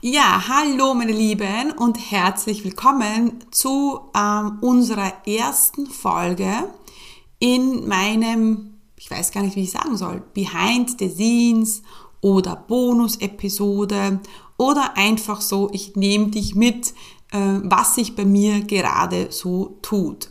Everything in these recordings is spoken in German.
Ja, hallo meine Lieben und herzlich willkommen zu ähm, unserer ersten Folge in meinem, ich weiß gar nicht, wie ich sagen soll, Behind the Scenes oder Bonus-Episode oder einfach so, ich nehme dich mit, äh, was sich bei mir gerade so tut.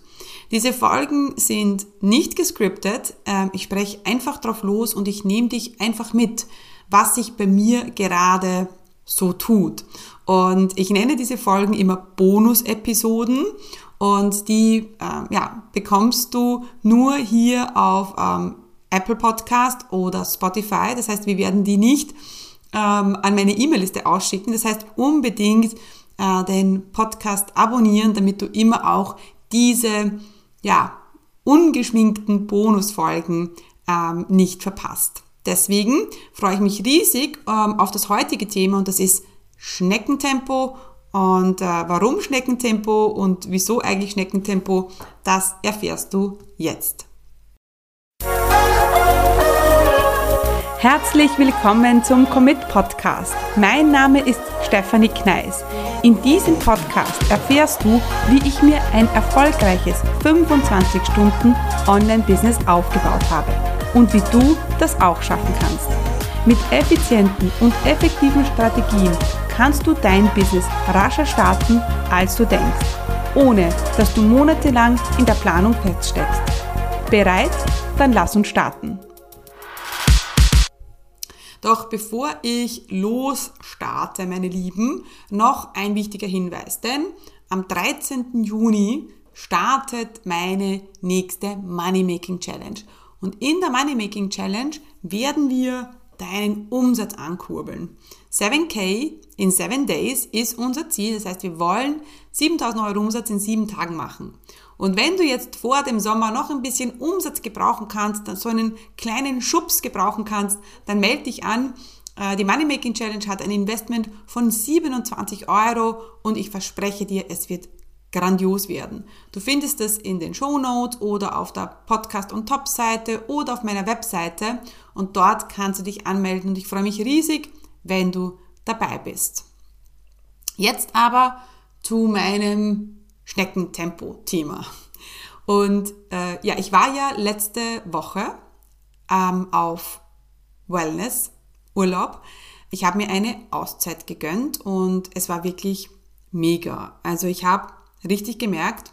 Diese Folgen sind nicht gescriptet, äh, ich spreche einfach drauf los und ich nehme dich einfach mit, was sich bei mir gerade so tut. Und ich nenne diese Folgen immer Bonus-Episoden und die äh, ja, bekommst du nur hier auf ähm, Apple Podcast oder Spotify. Das heißt, wir werden die nicht ähm, an meine E-Mail-Liste ausschicken. Das heißt, unbedingt äh, den Podcast abonnieren, damit du immer auch diese ja, ungeschminkten Bonusfolgen ähm, nicht verpasst. Deswegen freue ich mich riesig ähm, auf das heutige Thema und das ist Schneckentempo. Und äh, warum Schneckentempo und wieso eigentlich Schneckentempo, das erfährst du jetzt. Herzlich willkommen zum Commit Podcast. Mein Name ist Stefanie Kneis. In diesem Podcast erfährst du, wie ich mir ein erfolgreiches 25 Stunden Online-Business aufgebaut habe und wie du das auch schaffen kannst. Mit effizienten und effektiven Strategien kannst du dein Business rascher starten, als du denkst, ohne dass du monatelang in der Planung feststeckst. Bereit? Dann lass uns starten. Doch bevor ich losstarte, meine Lieben, noch ein wichtiger Hinweis, denn am 13. Juni startet meine nächste Money Making Challenge. Und in der Money Making Challenge werden wir deinen Umsatz ankurbeln. 7K in 7 Days ist unser Ziel. Das heißt, wir wollen 7000 Euro Umsatz in 7 Tagen machen. Und wenn du jetzt vor dem Sommer noch ein bisschen Umsatz gebrauchen kannst, dann so einen kleinen Schubs gebrauchen kannst, dann melde dich an. Äh, die Money Making Challenge hat ein Investment von 27 Euro und ich verspreche dir, es wird grandios werden. Du findest es in den Show Notes oder auf der Podcast- und Top-Seite oder auf meiner Webseite und dort kannst du dich anmelden und ich freue mich riesig, wenn du dabei bist. Jetzt aber zu meinem Schneckentempo-Thema. Und äh, ja, ich war ja letzte Woche ähm, auf Wellness, Urlaub. Ich habe mir eine Auszeit gegönnt und es war wirklich mega. Also ich habe richtig gemerkt,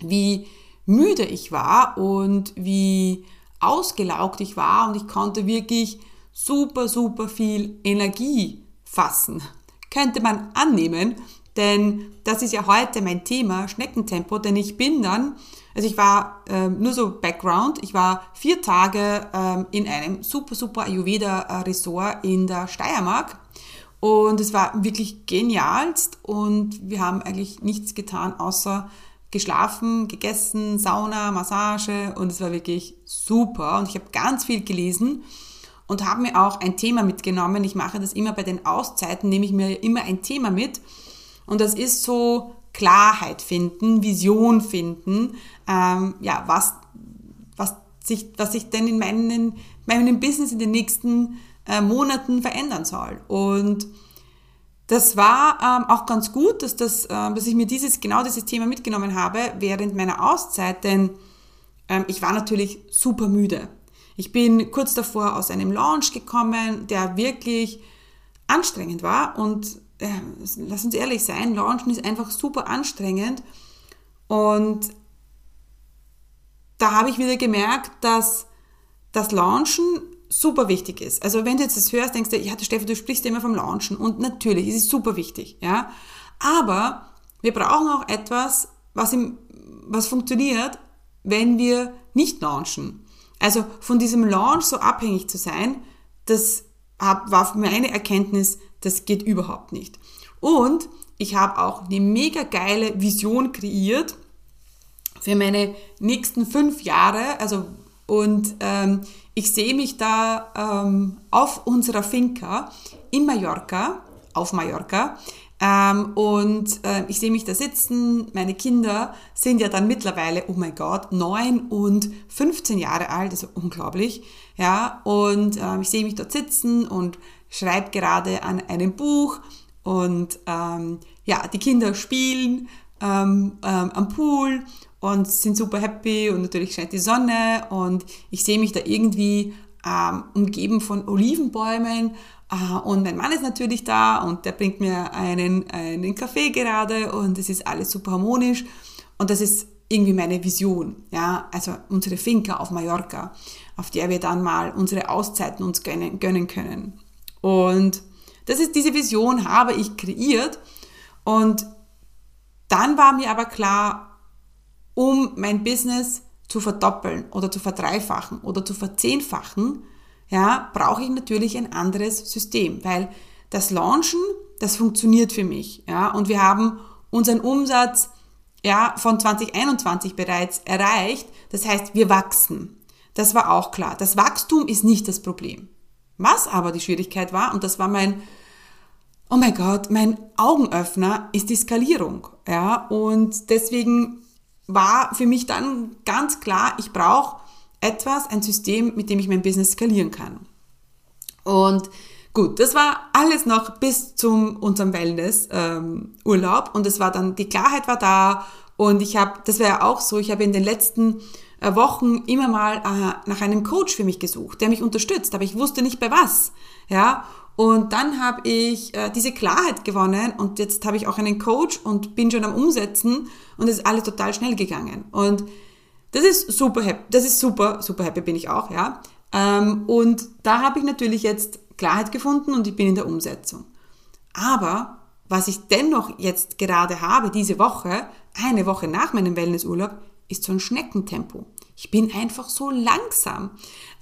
wie müde ich war und wie ausgelaugt ich war. Und ich konnte wirklich super, super viel Energie fassen. Könnte man annehmen, denn das ist ja heute mein Thema, Schneckentempo, denn ich bin dann, also ich war ähm, nur so Background, ich war vier Tage ähm, in einem super, super Ayurveda-Resort in der Steiermark und es war wirklich genialst und wir haben eigentlich nichts getan, außer geschlafen, gegessen, Sauna, Massage und es war wirklich super. Und ich habe ganz viel gelesen und habe mir auch ein Thema mitgenommen. Ich mache das immer bei den Auszeiten, nehme ich mir immer ein Thema mit. Und das ist so Klarheit finden, Vision finden, ähm, ja, was, was, sich, was sich denn in meinen, meinem Business in den nächsten äh, Monaten verändern soll. Und das war ähm, auch ganz gut, dass, das, äh, dass ich mir dieses, genau dieses Thema mitgenommen habe während meiner Auszeit, denn ähm, ich war natürlich super müde. Ich bin kurz davor aus einem Launch gekommen, der wirklich anstrengend war und äh, lass uns ehrlich sein, Launchen ist einfach super anstrengend und da habe ich wieder gemerkt, dass das Launchen super wichtig ist. Also wenn du jetzt das hörst, denkst du, ja, Steffi, du sprichst immer vom Launchen. Und natürlich, es ist super wichtig, ja. Aber wir brauchen auch etwas, was, im, was funktioniert, wenn wir nicht launchen. Also von diesem Launch so abhängig zu sein, das war meine Erkenntnis, das geht überhaupt nicht. Und ich habe auch eine mega geile Vision kreiert für meine nächsten fünf Jahre. Also und ähm, ich sehe mich da ähm, auf unserer Finca in Mallorca, auf Mallorca. Ähm, und äh, ich sehe mich da sitzen. Meine Kinder sind ja dann mittlerweile, oh mein Gott, neun und 15 Jahre alt, also unglaublich. Ja, und äh, ich sehe mich dort sitzen und schreibe gerade an einem Buch und ähm, ja, die Kinder spielen ähm, ähm, am Pool und sind super happy und natürlich scheint die Sonne und ich sehe mich da irgendwie ähm, umgeben von Olivenbäumen äh, und mein Mann ist natürlich da und der bringt mir einen, einen Kaffee gerade und es ist alles super harmonisch und das ist irgendwie meine Vision, ja, also unsere Finca auf Mallorca, auf der wir dann mal unsere Auszeiten uns gönnen, gönnen können. Und das ist diese Vision habe ich kreiert und dann war mir aber klar, um mein Business zu verdoppeln oder zu verdreifachen oder zu verzehnfachen, ja, brauche ich natürlich ein anderes System, weil das Launchen, das funktioniert für mich, ja, und wir haben unseren Umsatz ja, von 2021 bereits erreicht. Das heißt, wir wachsen. Das war auch klar. Das Wachstum ist nicht das Problem. Was aber die Schwierigkeit war, und das war mein, oh mein Gott, mein Augenöffner, ist die Skalierung. Ja, und deswegen war für mich dann ganz klar, ich brauche etwas, ein System, mit dem ich mein Business skalieren kann. Und Gut, das war alles noch bis zum unserem Wellness ähm, und es war dann die Klarheit war da und ich habe, das wäre ja auch so, ich habe in den letzten äh, Wochen immer mal äh, nach einem Coach für mich gesucht, der mich unterstützt, aber ich wusste nicht bei was, ja. Und dann habe ich äh, diese Klarheit gewonnen und jetzt habe ich auch einen Coach und bin schon am Umsetzen und es ist alles total schnell gegangen und das ist super happy, das ist super, super happy bin ich auch, ja. Ähm, und da habe ich natürlich jetzt Klarheit gefunden und ich bin in der Umsetzung. Aber was ich dennoch jetzt gerade habe, diese Woche, eine Woche nach meinem Wellnessurlaub, ist so ein Schneckentempo. Ich bin einfach so langsam.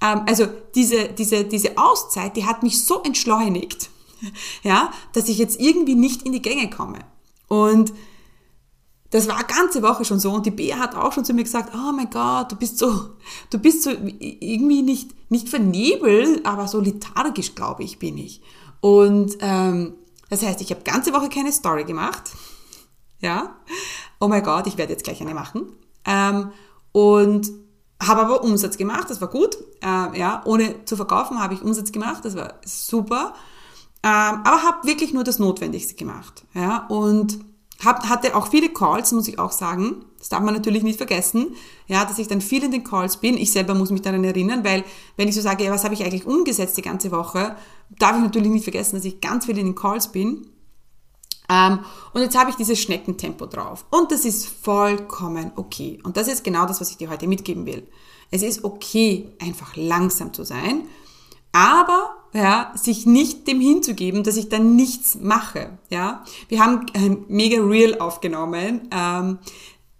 Ähm, also diese, diese, diese Auszeit, die hat mich so entschleunigt, ja, dass ich jetzt irgendwie nicht in die Gänge komme. Und das war ganze Woche schon so und die Bea hat auch schon zu mir gesagt, oh mein Gott, du bist so, du bist so irgendwie nicht, nicht vernebelt, aber so lethargisch, glaube ich, bin ich. Und ähm, das heißt, ich habe ganze Woche keine Story gemacht. Ja. Oh mein Gott, ich werde jetzt gleich eine machen. Ähm, und habe aber Umsatz gemacht, das war gut. Ähm, ja, ohne zu verkaufen habe ich Umsatz gemacht, das war super. Ähm, aber habe wirklich nur das Notwendigste gemacht. Ja, und hab, hatte auch viele Calls, muss ich auch sagen. Das darf man natürlich nicht vergessen, ja, dass ich dann viel in den Calls bin. Ich selber muss mich daran erinnern, weil wenn ich so sage, ja, was habe ich eigentlich umgesetzt die ganze Woche, darf ich natürlich nicht vergessen, dass ich ganz viel in den Calls bin. Ähm, und jetzt habe ich dieses Schneckentempo drauf. Und das ist vollkommen okay. Und das ist genau das, was ich dir heute mitgeben will. Es ist okay, einfach langsam zu sein, aber ja, sich nicht dem hinzugeben, dass ich dann nichts mache. Ja, wir haben ein mega Real aufgenommen. Ähm,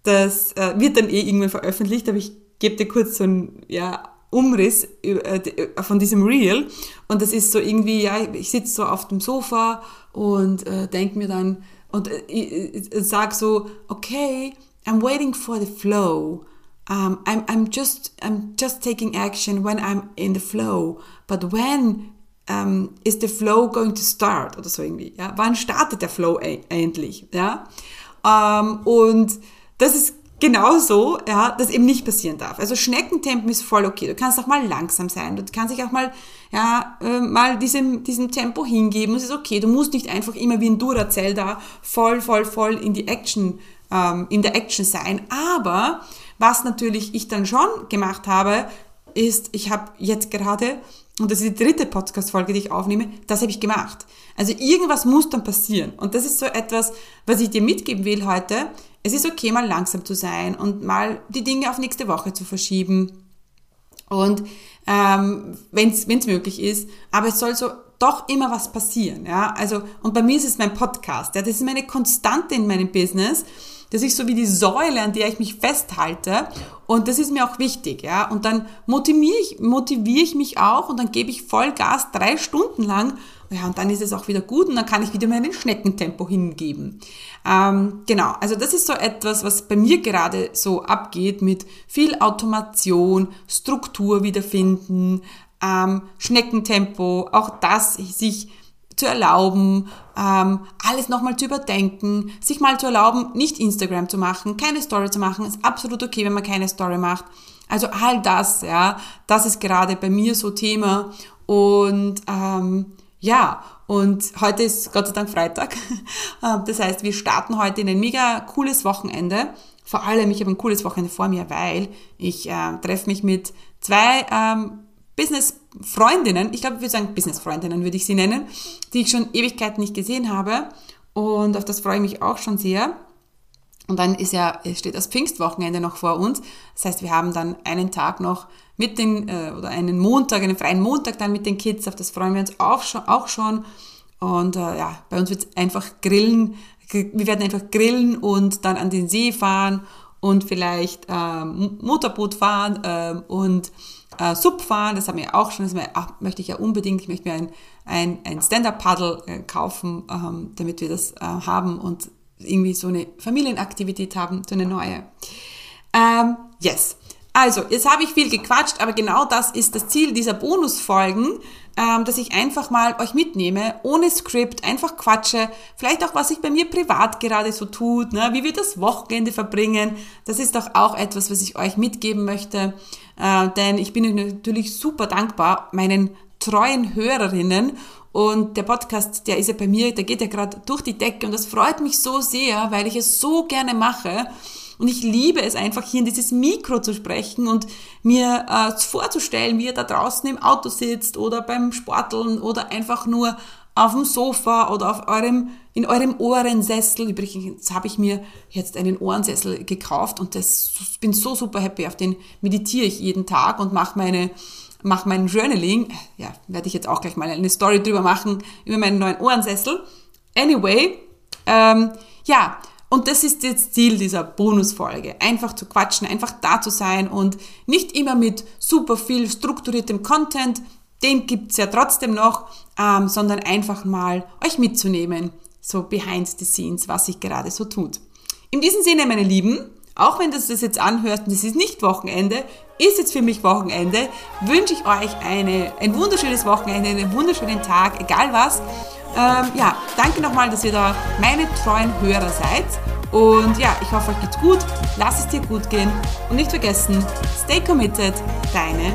das äh, wird dann eh irgendwann veröffentlicht, aber ich gebe dir kurz so ein ja, Umriss äh, äh, von diesem Reel. Und das ist so irgendwie, ja, ich sitze so auf dem Sofa und äh, denke mir dann und äh, sag so, okay, I'm waiting for the flow. Um, I'm, I'm just I'm just taking action when I'm in the flow. But when ähm, ist der Flow going to start oder so irgendwie. Ja? Wann startet der Flow e endlich? Ja? Ähm, und das ist genauso, ja, das eben nicht passieren darf. Also Schneckentempo ist voll okay. Du kannst auch mal langsam sein. Du kannst dich auch mal, ja, äh, mal diesem, diesem Tempo hingeben. Es ist okay. Du musst nicht einfach immer wie ein Duracell da voll, voll, voll in die Action, ähm, in der Action sein. Aber was natürlich ich dann schon gemacht habe, ist, ich habe jetzt gerade und das ist die dritte Podcast-Folge, die ich aufnehme, das habe ich gemacht. Also irgendwas muss dann passieren. Und das ist so etwas, was ich dir mitgeben will heute. Es ist okay, mal langsam zu sein und mal die Dinge auf nächste Woche zu verschieben. Und ähm, wenn es möglich ist. Aber es soll so doch immer was passieren. Ja? Also, und bei mir ist es mein Podcast. Ja? Das ist meine Konstante in meinem Business. Das ist so wie die Säule, an der ich mich festhalte. Und das ist mir auch wichtig, ja. Und dann motiviere ich, motiviere ich mich auch und dann gebe ich Vollgas drei Stunden lang. Ja, und dann ist es auch wieder gut und dann kann ich wieder meinen Schneckentempo hingeben. Ähm, genau, also das ist so etwas, was bei mir gerade so abgeht mit viel Automation, Struktur wiederfinden, ähm, Schneckentempo, auch das sich zu erlauben, ähm, alles nochmal zu überdenken, sich mal zu erlauben, nicht Instagram zu machen, keine Story zu machen, ist absolut okay, wenn man keine Story macht. Also all das, ja, das ist gerade bei mir so Thema und ähm, ja, und heute ist Gott sei Dank Freitag. Ähm, das heißt, wir starten heute in ein mega cooles Wochenende. Vor allem, ich habe ein cooles Wochenende vor mir, weil ich äh, treffe mich mit zwei ähm, Business-Freundinnen, ich glaube, wir sagen Business-Freundinnen würde ich sie nennen, die ich schon Ewigkeiten nicht gesehen habe. Und auf das freue ich mich auch schon sehr. Und dann ist ja, steht das Pfingstwochenende noch vor uns. Das heißt, wir haben dann einen Tag noch mit den, äh, oder einen Montag, einen freien Montag dann mit den Kids. Auf das freuen wir uns auch schon. Auch schon. Und äh, ja, bei uns wird es einfach grillen. Wir werden einfach grillen und dann an den See fahren und vielleicht äh, Motorboot fahren äh, und äh, Sub fahren. Das haben wir auch schon. Das möchte ich ja unbedingt. Ich möchte mir ein, ein, ein Stand-Up-Paddle äh, kaufen, ähm, damit wir das äh, haben und irgendwie so eine Familienaktivität haben, so eine neue. Ähm, yes. Also, jetzt habe ich viel gequatscht, aber genau das ist das Ziel dieser Bonusfolgen, ähm, dass ich einfach mal euch mitnehme, ohne Skript, einfach quatsche, vielleicht auch, was sich bei mir privat gerade so tut, ne, wie wir das Wochenende verbringen. Das ist doch auch etwas, was ich euch mitgeben möchte, äh, denn ich bin natürlich super dankbar meinen treuen Hörerinnen und der Podcast, der ist ja bei mir, der geht ja gerade durch die Decke und das freut mich so sehr, weil ich es so gerne mache. Und ich liebe es einfach hier in dieses Mikro zu sprechen und mir äh, vorzustellen, wie ihr da draußen im Auto sitzt oder beim Sporteln oder einfach nur auf dem Sofa oder auf eurem, in eurem Ohrensessel. Übrigens habe ich mir jetzt einen Ohrensessel gekauft und das bin so super happy. Auf den meditiere ich jeden Tag und mache meine mache mein Journaling. Ja, werde ich jetzt auch gleich mal eine Story drüber machen, über meinen neuen Ohrensessel. Anyway, ähm, ja, und das ist das Ziel dieser Bonusfolge. Einfach zu quatschen, einfach da zu sein und nicht immer mit super viel strukturiertem Content, den gibt's ja trotzdem noch, ähm, sondern einfach mal euch mitzunehmen, so behind the scenes, was sich gerade so tut. In diesem Sinne, meine Lieben, auch wenn du das jetzt anhörst und es ist nicht Wochenende, ist jetzt für mich Wochenende, wünsche ich euch eine, ein wunderschönes Wochenende, einen wunderschönen Tag, egal was. Ähm, ja, danke nochmal, dass ihr da meine treuen Hörer seid. Und ja, ich hoffe, euch geht's gut, lasst es dir gut gehen und nicht vergessen, stay committed, deine